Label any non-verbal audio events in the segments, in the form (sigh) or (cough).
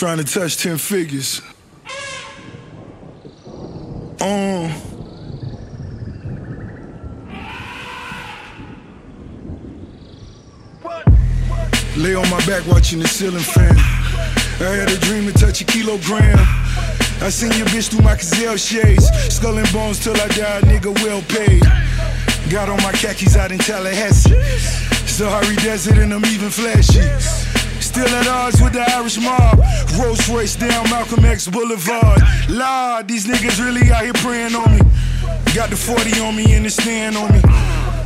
trying to touch 10 figures. Um. Lay on my back watching the ceiling fan. I had a dream to touch a kilogram. I seen your bitch through my gazelle shades. Skull and bones till I die, nigga well paid. Got on my khakis out in Tallahassee. Sahara Desert and I'm even flashy. Still at odds with the Irish mob. Rolls Royce down Malcolm X Boulevard. Lord, these niggas really out here praying on me. Got the 40 on me and the stand on me.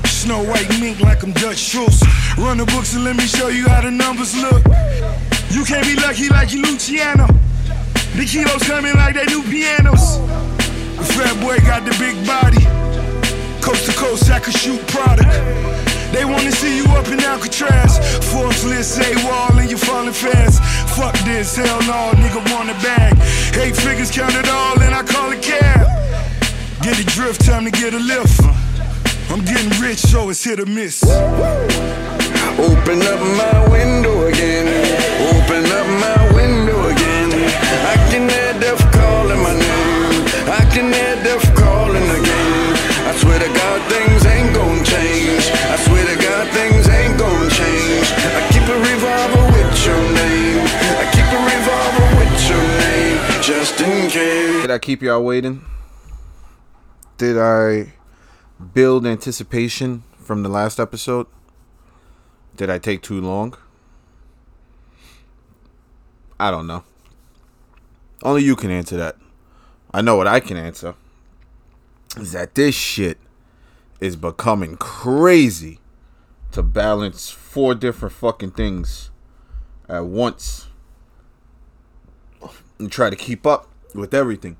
Snow white mink like I'm Dutch Schultz. Run the books and let me show you how the numbers look. You can't be lucky like you Luciano. The kilos coming like they new pianos. The fat boy got the big body. Coast to coast, I could shoot product. They wanna see you up in Alcatraz. Forbes list, say wall, and you falling fast. Fuck this, hell no, nigga want a bag. Eight figures count it all, and I call it cab. Get a drift, time to get a lift. I'm getting rich, so it's hit or miss. Open up my window again. Open up my window again. I can hear death calling my name. I can hear Did I keep y'all waiting? Did I build anticipation from the last episode? Did I take too long? I don't know. Only you can answer that. I know what I can answer. Is that this shit is becoming crazy to balance four different fucking things at once and try to keep up with everything.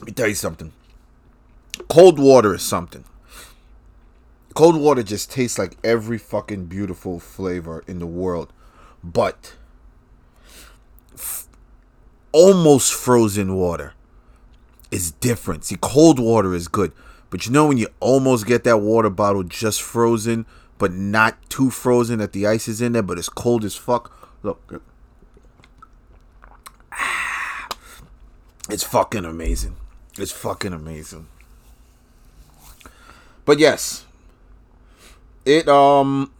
Let me tell you something. Cold water is something. Cold water just tastes like every fucking beautiful flavor in the world. But f- almost frozen water is different. See, cold water is good. But you know when you almost get that water bottle just frozen, but not too frozen that the ice is in there, but it's cold as fuck? Look. It's fucking amazing. It's fucking amazing. But yes. It um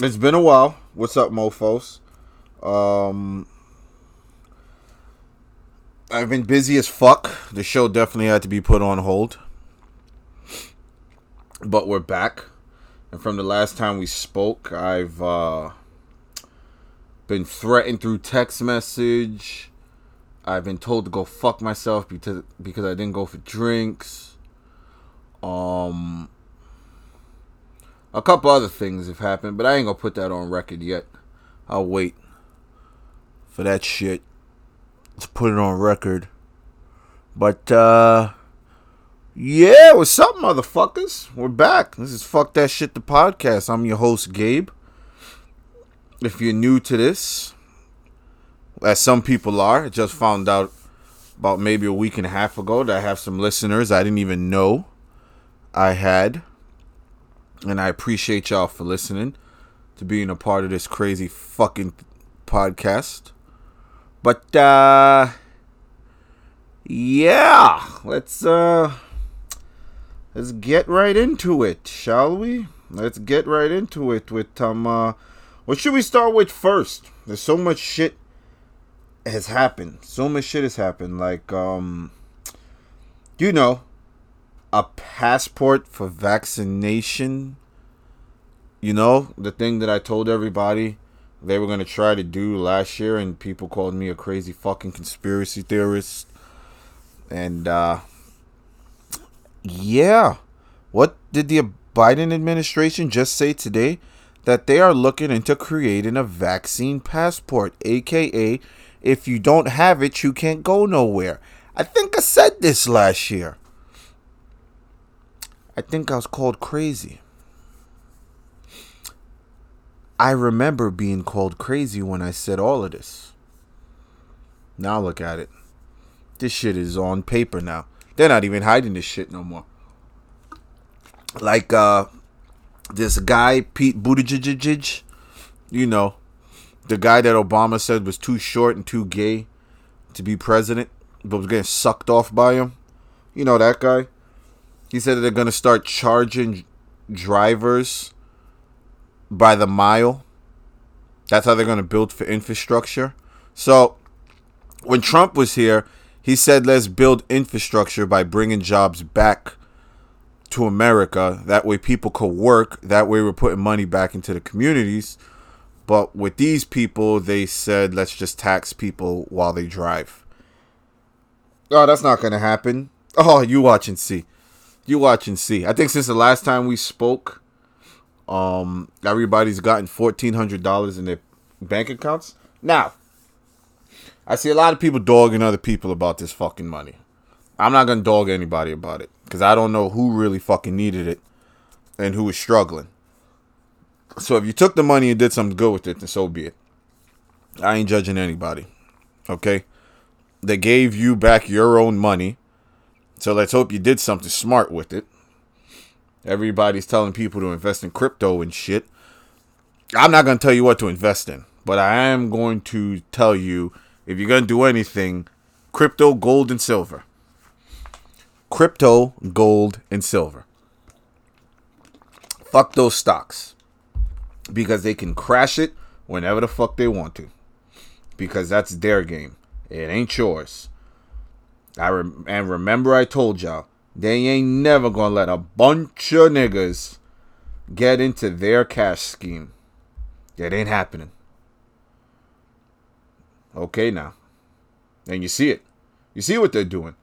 it's been a while. What's up, mofos? Um I've been busy as fuck. The show definitely had to be put on hold. But we're back. And from the last time we spoke, I've uh been threatened through text message. I've been told to go fuck myself because because I didn't go for drinks. Um a couple other things have happened, but I ain't gonna put that on record yet. I'll wait for that shit to put it on record. But uh yeah, what's up, motherfuckers? We're back. This is Fuck That Shit the podcast. I'm your host, Gabe. If you're new to this, as some people are, just found out about maybe a week and a half ago that I have some listeners I didn't even know I had. And I appreciate y'all for listening to being a part of this crazy fucking podcast. But uh yeah, let's uh let's get right into it, shall we? Let's get right into it with um uh what should we start with first? There's so much shit has happened. So much shit has happened like um you know, a passport for vaccination. You know, the thing that I told everybody they were going to try to do last year, and people called me a crazy fucking conspiracy theorist. And, uh, yeah. What did the Biden administration just say today? That they are looking into creating a vaccine passport, aka, if you don't have it, you can't go nowhere. I think I said this last year. I think I was called crazy. I remember being called crazy when I said all of this. Now look at it. This shit is on paper now. They're not even hiding this shit no more. Like uh this guy Pete Buttigieg, you know, the guy that Obama said was too short and too gay to be president, but was getting sucked off by him. You know that guy? He said they're going to start charging drivers by the mile. That's how they're going to build for infrastructure. So, when Trump was here, he said, let's build infrastructure by bringing jobs back to America. That way people could work. That way we're putting money back into the communities. But with these people, they said, let's just tax people while they drive. Oh, that's not going to happen. Oh, you watch and see. You watch and see. I think since the last time we spoke, um, everybody's gotten $1,400 in their bank accounts. Now, I see a lot of people dogging other people about this fucking money. I'm not gonna dog anybody about it because I don't know who really fucking needed it and who was struggling. So if you took the money and did something good with it, then so be it. I ain't judging anybody. Okay? They gave you back your own money. So let's hope you did something smart with it. Everybody's telling people to invest in crypto and shit. I'm not going to tell you what to invest in, but I am going to tell you if you're going to do anything, crypto, gold, and silver. Crypto, gold, and silver. Fuck those stocks. Because they can crash it whenever the fuck they want to. Because that's their game. It ain't yours. I rem- and remember I told y'all, they ain't never gonna let a bunch of niggas get into their cash scheme. That ain't happening. Okay now. And you see it. You see what they're doing.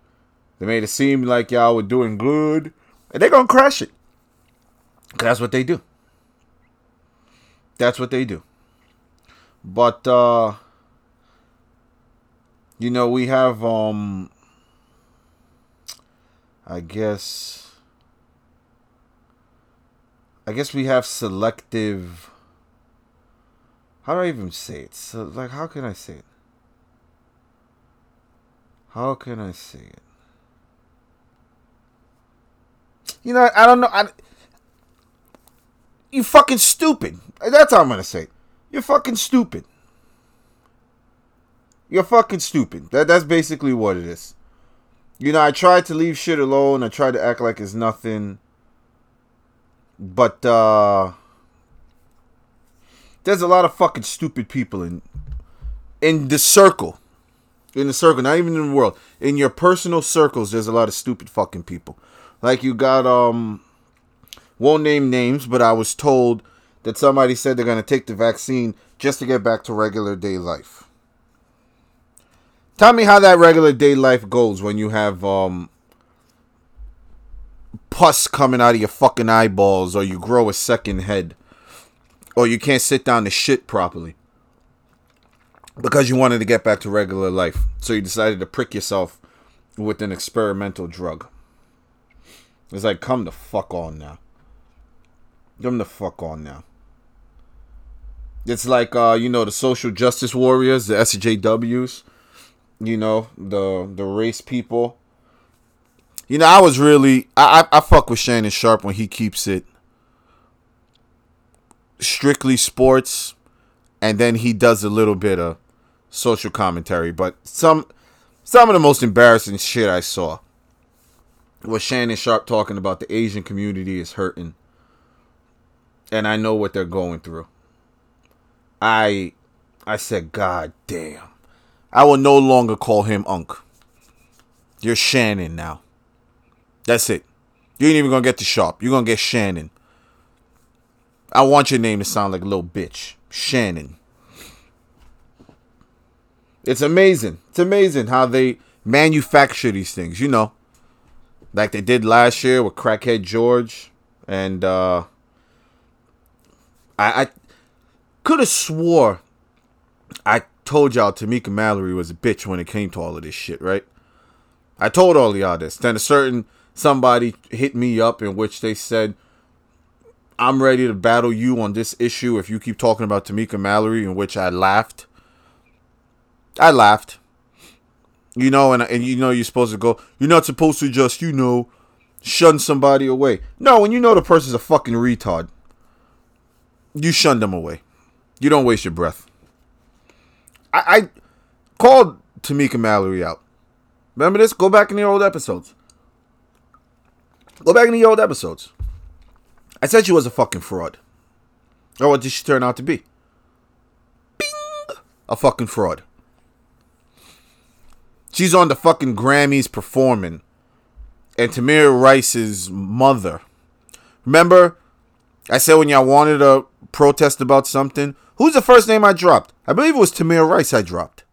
They made it seem like y'all were doing good. And they're gonna crash it. Cause that's what they do. That's what they do. But uh you know, we have um I guess I guess we have selective how do I even say it? So like how can I say it? How can I say it? You know, I don't know. I, you fucking stupid. That's how I'm gonna say. You're fucking stupid. You're fucking stupid. That that's basically what it is. You know, I tried to leave shit alone. I tried to act like it's nothing. But uh there's a lot of fucking stupid people in in the circle. In the circle, not even in the world. In your personal circles, there's a lot of stupid fucking people. Like you got um won't name names, but I was told that somebody said they're gonna take the vaccine just to get back to regular day life. Tell me how that regular day life goes when you have um pus coming out of your fucking eyeballs or you grow a second head or you can't sit down to shit properly because you wanted to get back to regular life. So you decided to prick yourself with an experimental drug. It's like, come the fuck on now. Come the fuck on now. It's like, uh, you know, the social justice warriors, the SJWs you know the the race people. You know, I was really I, I I fuck with Shannon Sharpe when he keeps it strictly sports, and then he does a little bit of social commentary. But some some of the most embarrassing shit I saw was Shannon Sharpe talking about the Asian community is hurting, and I know what they're going through. I I said, God damn. I will no longer call him Unc. You're Shannon now. That's it. You ain't even gonna get the shop. You're gonna get Shannon. I want your name to sound like a little bitch. Shannon. It's amazing. It's amazing how they manufacture these things, you know. Like they did last year with Crackhead George. And uh I I could have swore I told y'all Tamika Mallory was a bitch when it came to all of this shit, right? I told all y'all this. Then a certain somebody hit me up in which they said, I'm ready to battle you on this issue if you keep talking about Tamika Mallory, in which I laughed. I laughed. You know, and, and you know you're supposed to go, you're not supposed to just, you know, shun somebody away. No, when you know the person's a fucking retard, you shun them away. You don't waste your breath. I, I called Tamika Mallory out. Remember this? Go back in the old episodes. Go back in the old episodes. I said she was a fucking fraud. Or what did she turn out to be? Bing! A fucking fraud. She's on the fucking Grammys performing. And Tamir Rice's mother. Remember, I said when y'all wanted to protest about something, who's the first name I dropped? I believe it was Tamir Rice I dropped.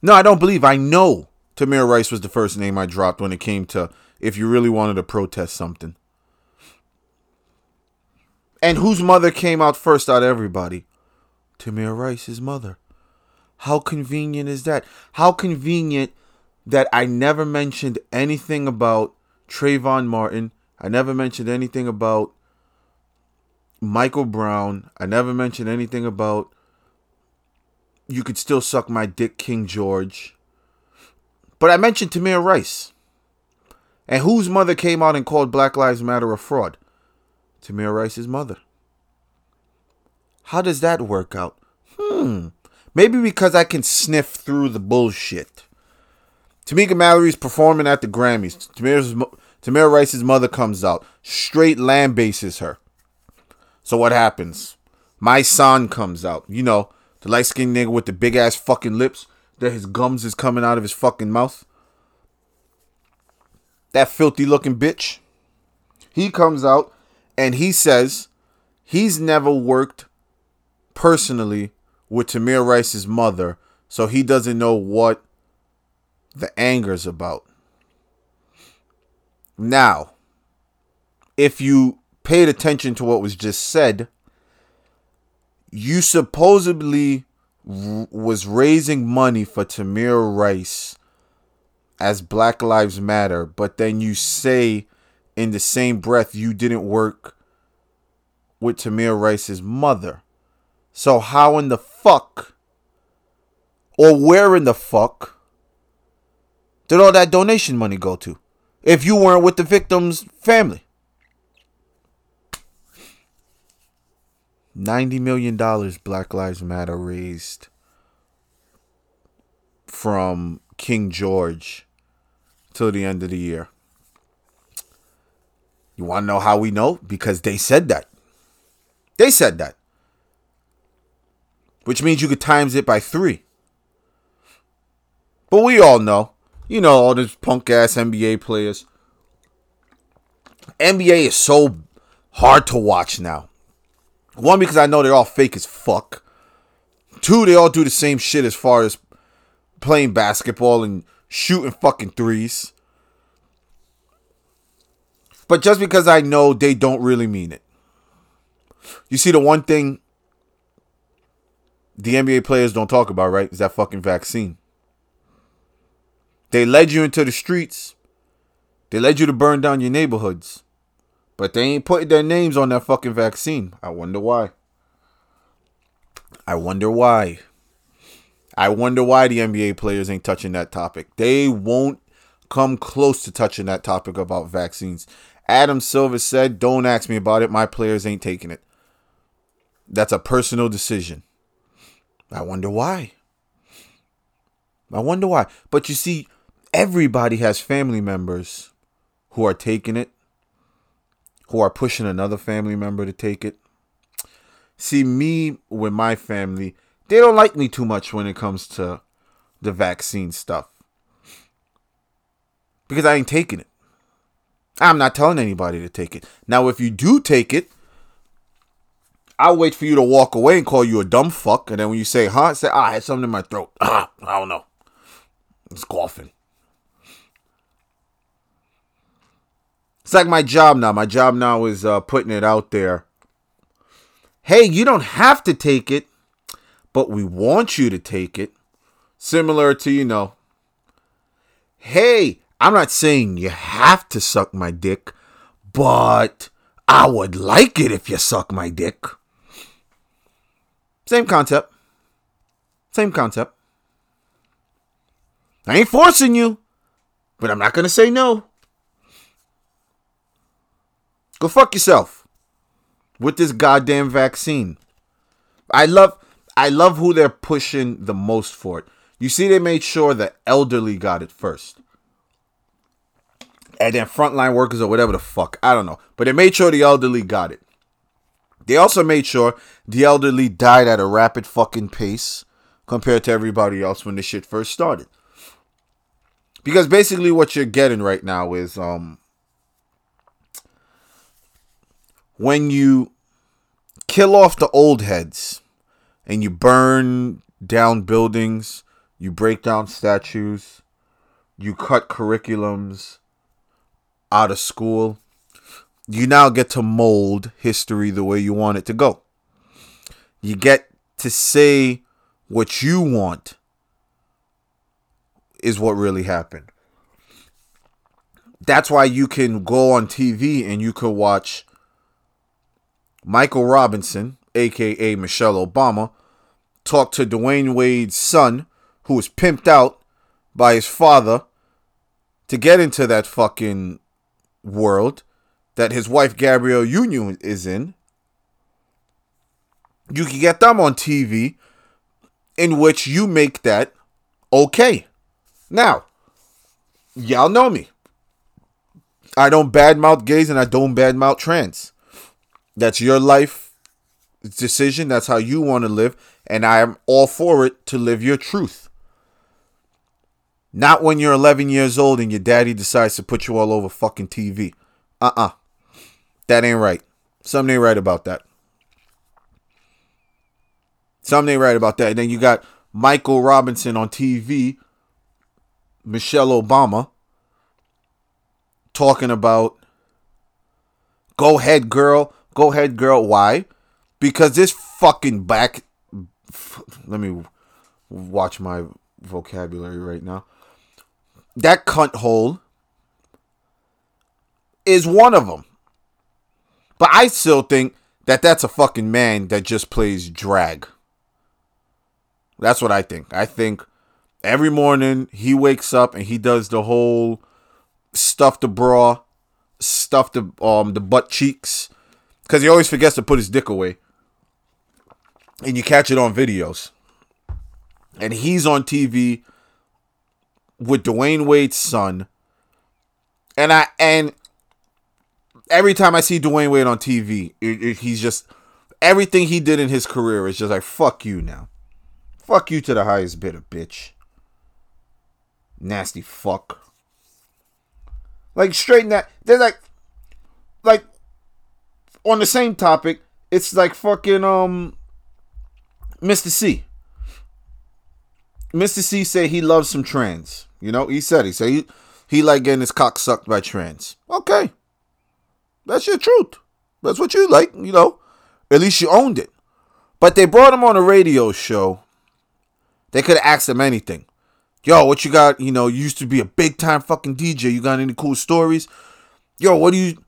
No, I don't believe. I know Tamir Rice was the first name I dropped when it came to if you really wanted to protest something. And whose mother came out first out of everybody? Tamir Rice's mother. How convenient is that? How convenient that I never mentioned anything about Trayvon Martin. I never mentioned anything about Michael Brown. I never mentioned anything about you could still suck my dick, King George. But I mentioned Tamir Rice. And whose mother came out and called Black Lives Matter a fraud? Tamir Rice's mother. How does that work out? Hmm. Maybe because I can sniff through the bullshit. Tamika Mallory's performing at the Grammys. Tamir's, Tamir Rice's mother comes out. Straight land bases her. So what happens? My son comes out. You know, the light skinned nigga with the big ass fucking lips that his gums is coming out of his fucking mouth. That filthy looking bitch. He comes out and he says he's never worked personally with Tamir Rice's mother, so he doesn't know what the anger's about. Now, if you paid attention to what was just said, you supposedly r- was raising money for Tamir Rice as Black Lives Matter, but then you say in the same breath you didn't work with Tamir Rice's mother. So how in the fuck or where in the fuck did all that donation money go to? If you weren't with the victim's family. $90 million Black Lives Matter raised from King George till the end of the year. You want to know how we know? Because they said that. They said that. Which means you could times it by three. But we all know. You know, all these punk ass NBA players. NBA is so hard to watch now. One, because I know they're all fake as fuck. Two, they all do the same shit as far as playing basketball and shooting fucking threes. But just because I know they don't really mean it. You see, the one thing the NBA players don't talk about, right, is that fucking vaccine. They led you into the streets. They led you to burn down your neighborhoods. But they ain't putting their names on that fucking vaccine. I wonder why. I wonder why. I wonder why the NBA players ain't touching that topic. They won't come close to touching that topic about vaccines. Adam Silver said, Don't ask me about it. My players ain't taking it. That's a personal decision. I wonder why. I wonder why. But you see, everybody has family members who are taking it who are pushing another family member to take it. See, me with my family, they don't like me too much when it comes to the vaccine stuff. Because I ain't taking it. I'm not telling anybody to take it. Now, if you do take it, I'll wait for you to walk away and call you a dumb fuck. And then when you say, huh, say, ah, I had something in my throat. Ah, (laughs) I don't know. It's coughing. It's like my job now. My job now is uh, putting it out there. Hey, you don't have to take it, but we want you to take it. Similar to, you know, hey, I'm not saying you have to suck my dick, but I would like it if you suck my dick. Same concept. Same concept. I ain't forcing you, but I'm not going to say no. Go fuck yourself with this goddamn vaccine. I love I love who they're pushing the most for it. You see, they made sure the elderly got it first. And then frontline workers or whatever the fuck. I don't know. But they made sure the elderly got it. They also made sure the elderly died at a rapid fucking pace compared to everybody else when this shit first started. Because basically what you're getting right now is um when you kill off the old heads and you burn down buildings, you break down statues, you cut curriculums out of school, you now get to mold history the way you want it to go. You get to say what you want is what really happened. That's why you can go on TV and you can watch Michael Robinson, aka Michelle Obama, talked to Dwyane Wade's son, who was pimped out by his father to get into that fucking world that his wife Gabrielle Union is in. You can get them on TV in which you make that okay. Now, y'all know me. I don't badmouth gays and I don't badmouth trans. That's your life decision. That's how you want to live. And I am all for it to live your truth. Not when you're 11 years old and your daddy decides to put you all over fucking TV. Uh uh That ain't right. Something ain't right about that. Something ain't right about that. And then you got Michael Robinson on TV, Michelle Obama, talking about go ahead, girl. Go ahead, girl. Why? Because this fucking back. Let me watch my vocabulary right now. That cunt hole is one of them. But I still think that that's a fucking man that just plays drag. That's what I think. I think every morning he wakes up and he does the whole stuff the bra, stuff the um the butt cheeks, because he always forgets to put his dick away. And you catch it on videos. And he's on TV with Dwyane Wade's son. And I and every time I see Dwyane Wade on TV, it, it, he's just everything he did in his career is just like fuck you now. Fuck you to the highest bidder, bitch. Nasty fuck. Like straighten that. They're like, like on the same topic. It's like fucking um, Mr. C. Mr. C said he loves some trans. You know, he said he said he he like getting his cock sucked by trans. Okay, that's your truth. That's what you like. You know, at least you owned it. But they brought him on a radio show. They could have asked him anything. Yo, what you got? You know, you used to be a big time fucking DJ. You got any cool stories? Yo, what do you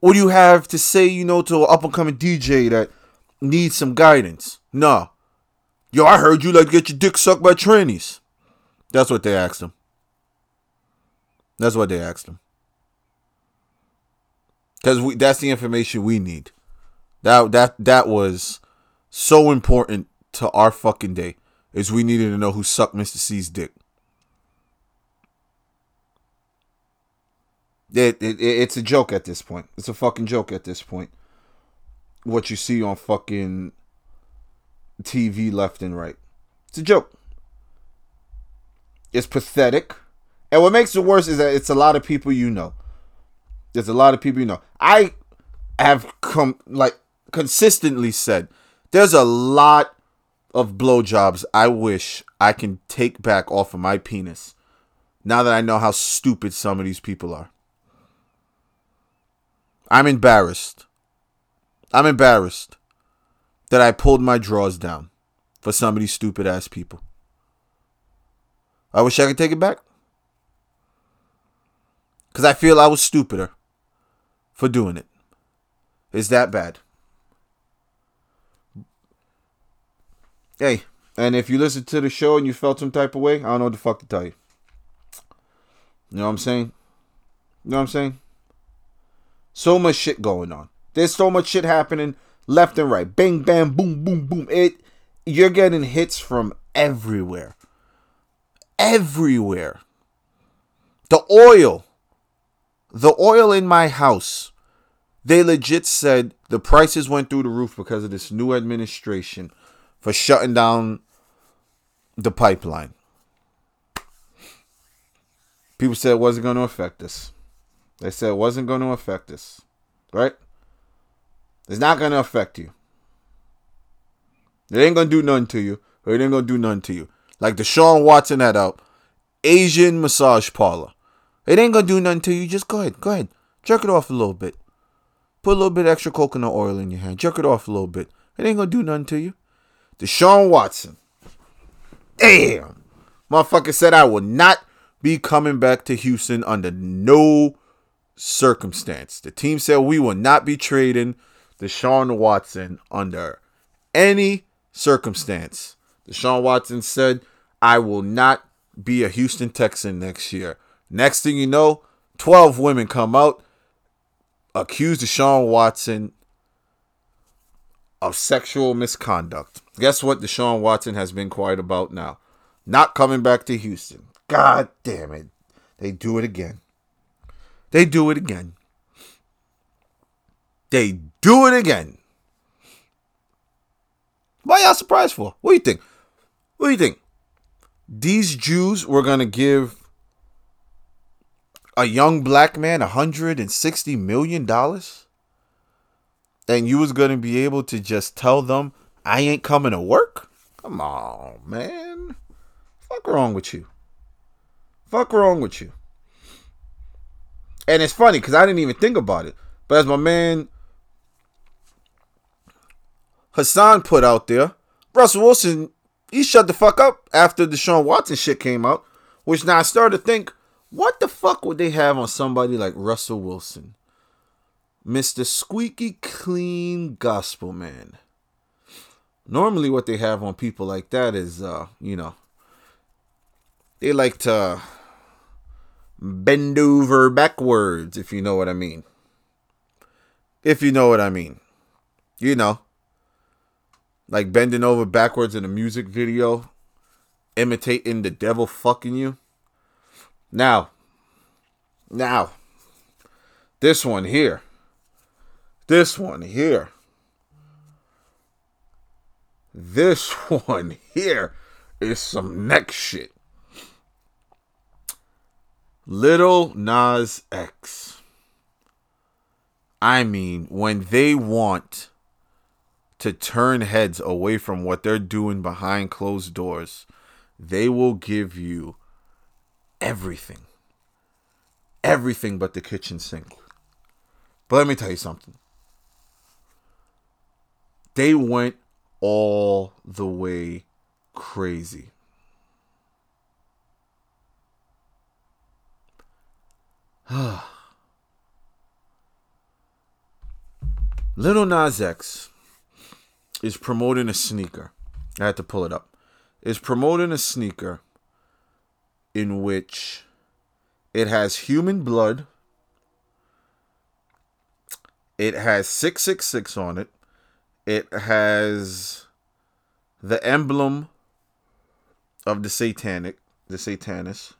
what do you have to say, you know, to an up and coming DJ that needs some guidance? Nah. Yo, I heard you like to get your dick sucked by trannies. That's what they asked him. That's what they asked him. Cause that's the information we need. That that that was so important to our fucking day. Is we needed to know who sucked Mr. C's dick. It, it, it's a joke at this point. It's a fucking joke at this point. What you see on fucking TV left and right. It's a joke. It's pathetic. And what makes it worse is that it's a lot of people you know. There's a lot of people you know. I have come like consistently said there's a lot of blowjobs I wish I can take back off of my penis now that I know how stupid some of these people are. I'm embarrassed. I'm embarrassed that I pulled my drawers down for some of these stupid ass people. I wish I could take it back. Because I feel I was stupider for doing it. It's that bad. Hey, and if you listen to the show and you felt some type of way, I don't know what the fuck to tell you. You know what I'm saying? You know what I'm saying? So much shit going on. There's so much shit happening left and right. Bang, bam, boom, boom, boom. It you're getting hits from everywhere. Everywhere. The oil. The oil in my house. They legit said the prices went through the roof because of this new administration for shutting down the pipeline. People said it wasn't going to affect us. They said it wasn't going to affect us. Right? It's not going to affect you. It ain't going to do nothing to you. Or it ain't going to do nothing to you. Like Deshaun Watson had out. Asian massage parlor. It ain't going to do nothing to you. Just go ahead. Go ahead. Jerk it off a little bit. Put a little bit extra coconut oil in your hand. Jerk it off a little bit. It ain't going to do nothing to you. Deshaun Watson. Damn. Motherfucker said I will not be coming back to Houston under no circumstance. The team said we will not be trading Deshaun Watson under any circumstance. Deshaun Watson said, I will not be a Houston Texan next year. Next thing you know, 12 women come out, accuse Deshaun Watson of sexual misconduct. Guess what Deshaun Watson has been quiet about now? Not coming back to Houston. God damn it. They do it again. They do it again. They do it again. Why y'all surprised for? What do you think? What do you think? These Jews were gonna give a young black man $160 million? And you was gonna be able to just tell them I ain't coming to work? Come on, man. Fuck wrong with you? Fuck wrong with you? And it's funny because I didn't even think about it. But as my man Hassan put out there, Russell Wilson, he shut the fuck up after the Deshaun Watson shit came out. Which now I started to think, what the fuck would they have on somebody like Russell Wilson? Mr. Squeaky Clean Gospel Man. Normally what they have on people like that is uh, you know, they like to bend over backwards, if you know what I mean. If you know what I mean. You know. Like bending over backwards in a music video, imitating the devil fucking you. Now, now, this one here, this one here, this (laughs) one here is some neck shit. Little Nas X. I mean, when they want to turn heads away from what they're doing behind closed doors, they will give you everything. Everything but the kitchen sink. But let me tell you something. They went all the way crazy. (sighs) Little Nas X is promoting a sneaker. I had to pull it up. Is promoting a sneaker in which it has human blood. It has 666 on it. It has the emblem of the satanic, the satanist.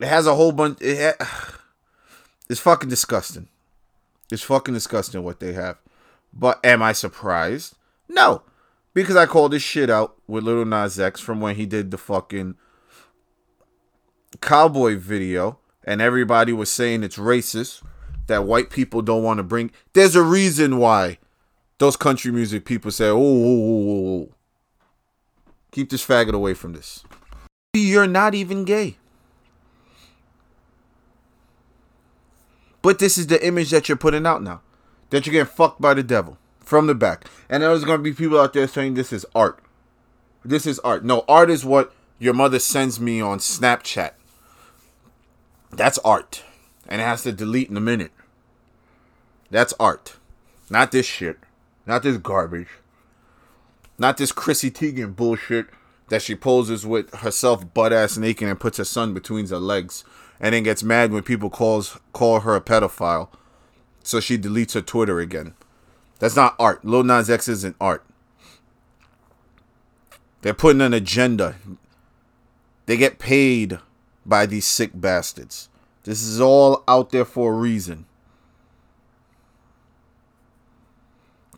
It has a whole bunch. It ha- (sighs) it's fucking disgusting. It's fucking disgusting what they have. But am I surprised? No. Because I called this shit out with Little Nas X from when he did the fucking cowboy video and everybody was saying it's racist that white people don't want to bring. There's a reason why those country music people say, oh, oh, oh, oh, keep this faggot away from this. You're not even gay. But this is the image that you're putting out now. That you're getting fucked by the devil from the back. And there's going to be people out there saying this is art. This is art. No, art is what your mother sends me on Snapchat. That's art. And it has to delete in a minute. That's art. Not this shit. Not this garbage. Not this Chrissy Teigen bullshit that she poses with herself butt ass naked and puts her son between her legs and then gets mad when people calls call her a pedophile. So she deletes her Twitter again. That's not art. Lil Nas X isn't art. They're putting an agenda. They get paid by these sick bastards. This is all out there for a reason.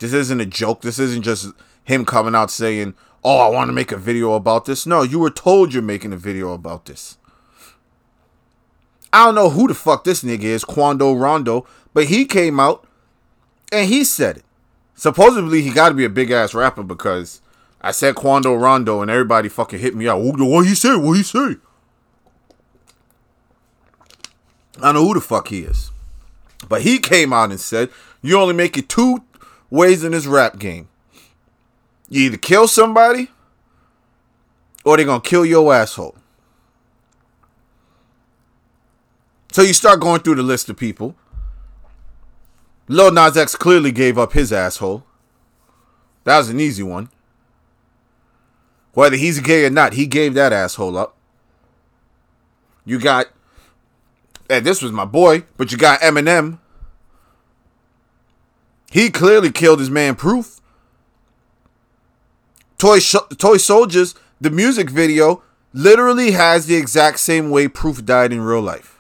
This isn't a joke. This isn't just him coming out saying, Oh, I want to make a video about this. No, you were told you're making a video about this. I don't know who the fuck this nigga is, Quando Rondo, but he came out and he said it. Supposedly, he got to be a big ass rapper because I said Quando Rondo and everybody fucking hit me out. What he say? What he say? I don't know who the fuck he is. But he came out and said, you only make it two ways in this rap game. You either kill somebody or they're going to kill your asshole. So you start going through the list of people. Lil Nas X clearly gave up his asshole. That was an easy one. Whether he's gay or not, he gave that asshole up. You got, and this was my boy, but you got Eminem. He clearly killed his man Proof. Toy Toy Soldiers, the music video literally has the exact same way Proof died in real life.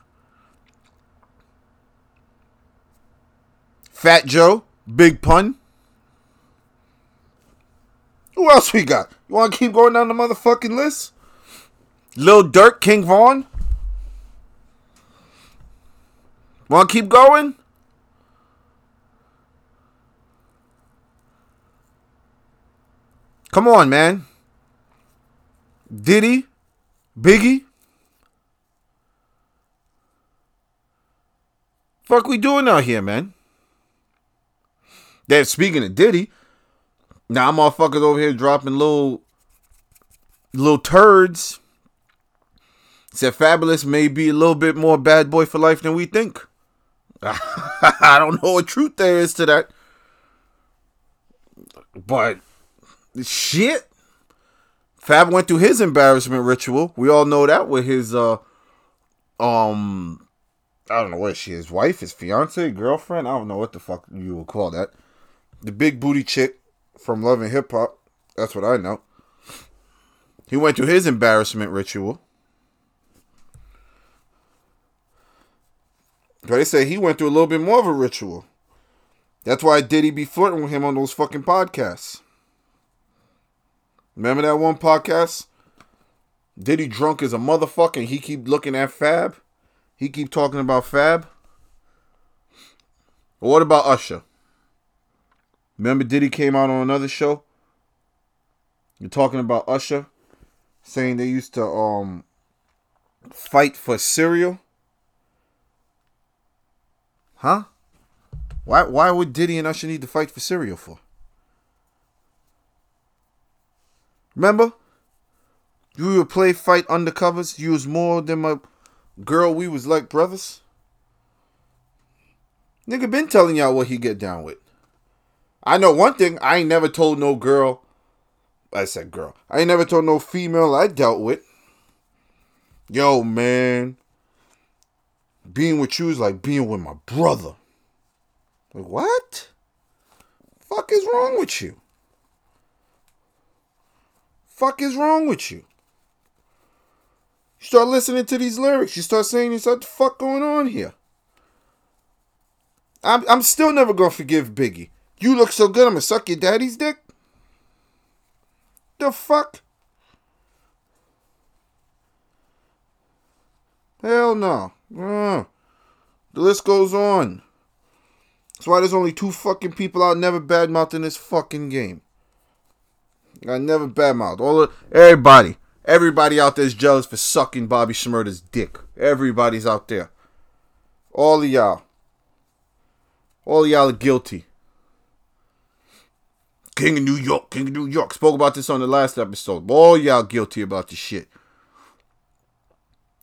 Fat Joe, Big Pun. Who else we got? You want to keep going down the motherfucking list? Lil Durk, King Von. Want to keep going? Come on, man. Diddy, Biggie. Fuck we doing out here, man? Then speaking of Diddy, now motherfuckers over here dropping little little turds. Said Fabolous may be a little bit more bad boy for life than we think. (laughs) I don't know what truth there is to that. But shit. Fab went through his embarrassment ritual. We all know that with his uh um I don't know what she is, wife, his fiance, girlfriend. I don't know what the fuck you would call that. The big booty chick from Love and Hip Hop. That's what I know. He went through his embarrassment ritual. But they say he went through a little bit more of a ritual. That's why Diddy be flirting with him on those fucking podcasts. Remember that one podcast? Diddy drunk as a motherfucker he keep looking at Fab? He keep talking about Fab? what about Usher? Remember Diddy came out on another show? You're talking about Usher saying they used to um fight for cereal? Huh? Why why would Diddy and Usher need to fight for cereal for? Remember? You would play fight undercovers. You was more than my girl. We was like brothers. Nigga been telling y'all what he get down with. I know one thing. I ain't never told no girl. I said girl. I ain't never told no female I dealt with. Yo, man. Being with you is like being with my brother. Like, what? Fuck is wrong with you? Fuck is wrong with you? You start listening to these lyrics. You start saying, "What the fuck going on here?" I'm I'm still never gonna forgive Biggie. You look so good, I'm gonna suck your daddy's dick? The fuck? Hell no. Uh, the list goes on. That's why there's only two fucking people out never badmouth in this fucking game. I never badmouth. All of everybody. Everybody out there is jealous for sucking Bobby Shmurda's dick. Everybody's out there. All of y'all. All of y'all are guilty. King of New York, King of New York. Spoke about this on the last episode. All y'all guilty about this shit.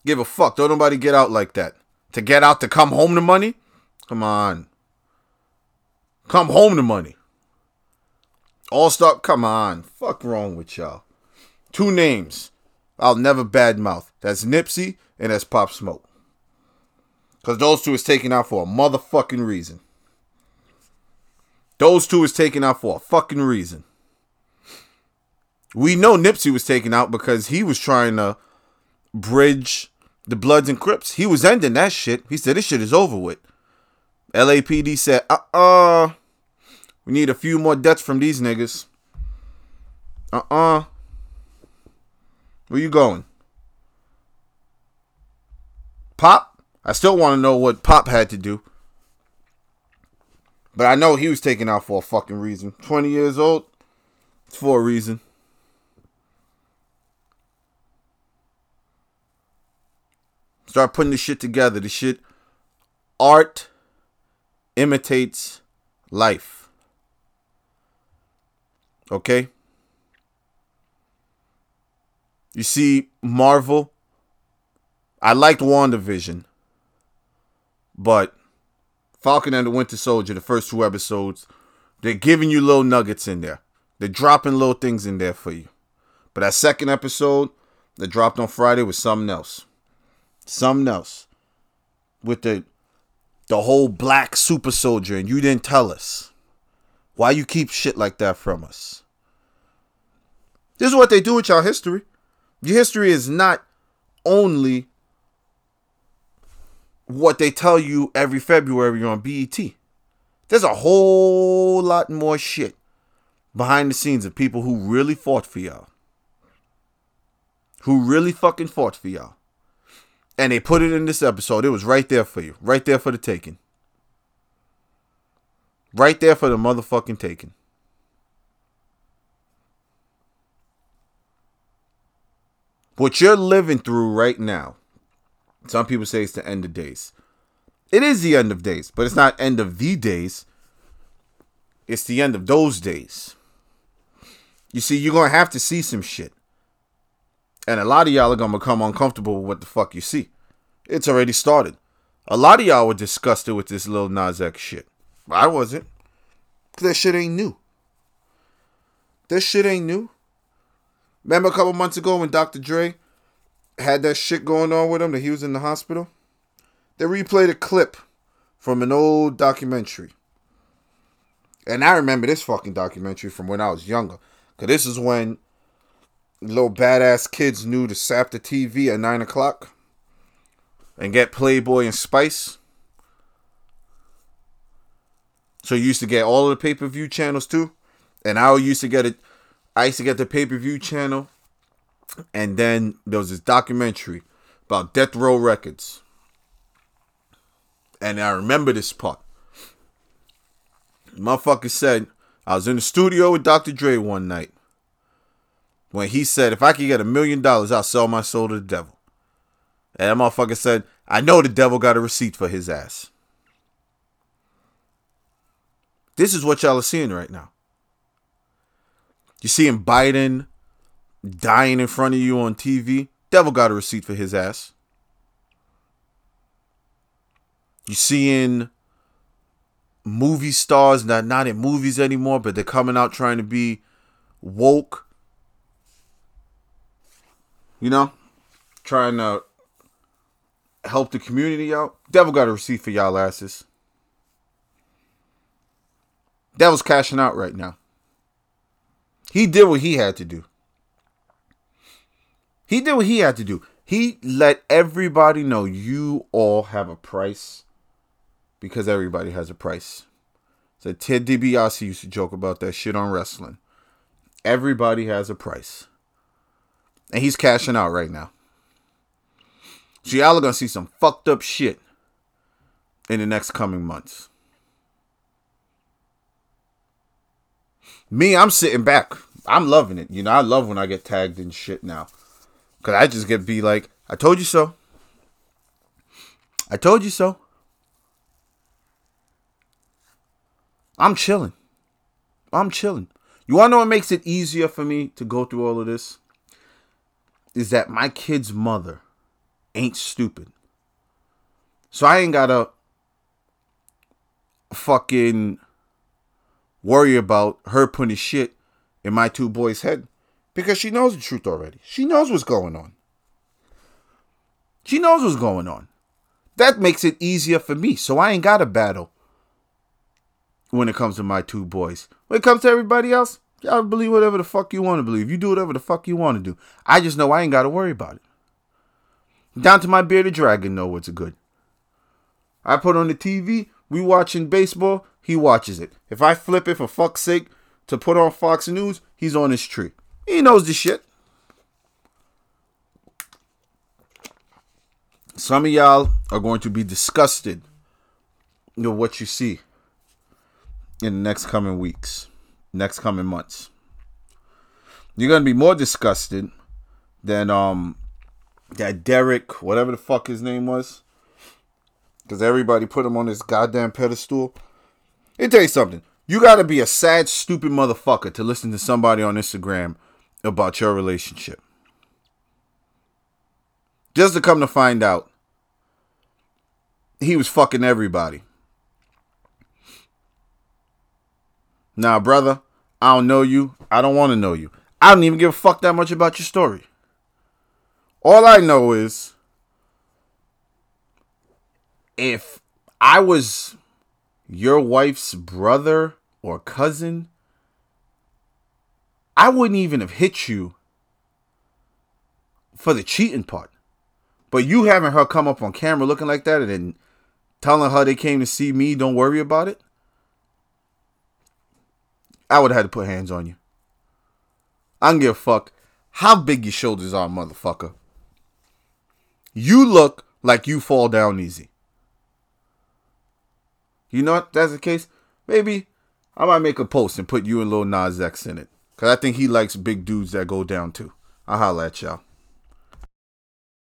Give a fuck. Don't nobody get out like that. To get out to come home to money? Come on. Come home to money. All Star, come on. Fuck wrong with y'all. Two names. I'll never badmouth. That's Nipsey and that's Pop Smoke. Because those two is taken out for a motherfucking reason. Those two was taken out for a fucking reason. We know Nipsey was taken out because he was trying to bridge the Bloods and Crips. He was ending that shit. He said this shit is over with. LAPD said, uh uh we need a few more deaths from these niggas. Uh uh Where you going? Pop? I still want to know what Pop had to do. But I know he was taken out for a fucking reason. 20 years old, it's for a reason. Start putting this shit together. The shit, art imitates life. Okay? You see, Marvel, I liked WandaVision, but Falcon and the Winter Soldier, the first two episodes, they're giving you little nuggets in there. They're dropping little things in there for you. But that second episode that dropped on Friday was something else. Something else. With the the whole black super soldier and you didn't tell us. Why you keep shit like that from us? This is what they do with y'all history. Your history is not only what they tell you every February on BET. There's a whole lot more shit behind the scenes of people who really fought for y'all. Who really fucking fought for y'all. And they put it in this episode. It was right there for you. Right there for the taking. Right there for the motherfucking taking. What you're living through right now, some people say it's the end of days. It is the end of days, but it's not end of the days. It's the end of those days. You see, you're gonna have to see some shit. And a lot of y'all are gonna become uncomfortable with what the fuck you see. It's already started. A lot of y'all were disgusted with this Lil Nas X shit. I wasn't. Cause that shit ain't new. This shit ain't new. Remember a couple months ago when Dr. Dre had that shit going on with him that he was in the hospital? They replayed a clip from an old documentary. And I remember this fucking documentary from when I was younger. Cause this is when little badass kids knew to sap the TV at nine o'clock and get Playboy and Spice. So you used to get all of the pay per view channels too, and I used to get it. I used to get the pay per view channel, and then there was this documentary about Death Row Records, and I remember this part. Motherfucker said I was in the studio with Dr. Dre one night when he said, if I could get a million dollars, I'll sell my soul to the devil. And that motherfucker said, I know the devil got a receipt for his ass. This is what y'all are seeing right now. You're seeing Biden dying in front of you on TV. Devil got a receipt for his ass. You seeing movie stars that not in movies anymore, but they're coming out trying to be woke. You know, trying to help the community out. Devil got a receipt for y'all asses. Devil's cashing out right now. He did what he had to do. He did what he had to do. He let everybody know you all have a price because everybody has a price. So Ted DiBiase used to joke about that shit on wrestling. Everybody has a price. And he's cashing out right now. So y'all are gonna see some fucked up shit in the next coming months. Me, I'm sitting back. I'm loving it. You know, I love when I get tagged in shit now. Cause I just get be like, I told you so. I told you so. I'm chilling. I'm chilling. You wanna know what makes it easier for me to go through all of this? Is that my kid's mother ain't stupid. So I ain't gotta fucking worry about her putting shit in my two boys' head because she knows the truth already. She knows what's going on. She knows what's going on. That makes it easier for me. So I ain't got to battle when it comes to my two boys. When it comes to everybody else, y'all believe whatever the fuck you want to believe. You do whatever the fuck you want to do. I just know I ain't got to worry about it. Down to my bearded dragon know what's good. I put on the TV, we watching baseball, he watches it. If I flip it for fuck's sake to put on Fox News, he's on his tree. He knows the shit. Some of y'all are going to be disgusted with what you see in the next coming weeks, next coming months. You're gonna be more disgusted than um that Derrick, whatever the fuck his name was. Cause everybody put him on this goddamn pedestal. Tell you something. You gotta be a sad, stupid motherfucker to listen to somebody on Instagram about your relationship. Just to come to find out he was fucking everybody. Now, brother, I don't know you. I don't want to know you. I don't even give a fuck that much about your story. All I know is if I was your wife's brother or cousin, I wouldn't even have hit you for the cheating part. But you having her come up on camera looking like that and then telling her they came to see me, don't worry about it. I would have had to put hands on you. I don't give a fuck how big your shoulders are, motherfucker. You look like you fall down easy. You know what? That's the case. Maybe I might make a post and put you and Lil Nas X in it. Cause I think he likes big dudes that go down too. I'll holla at y'all.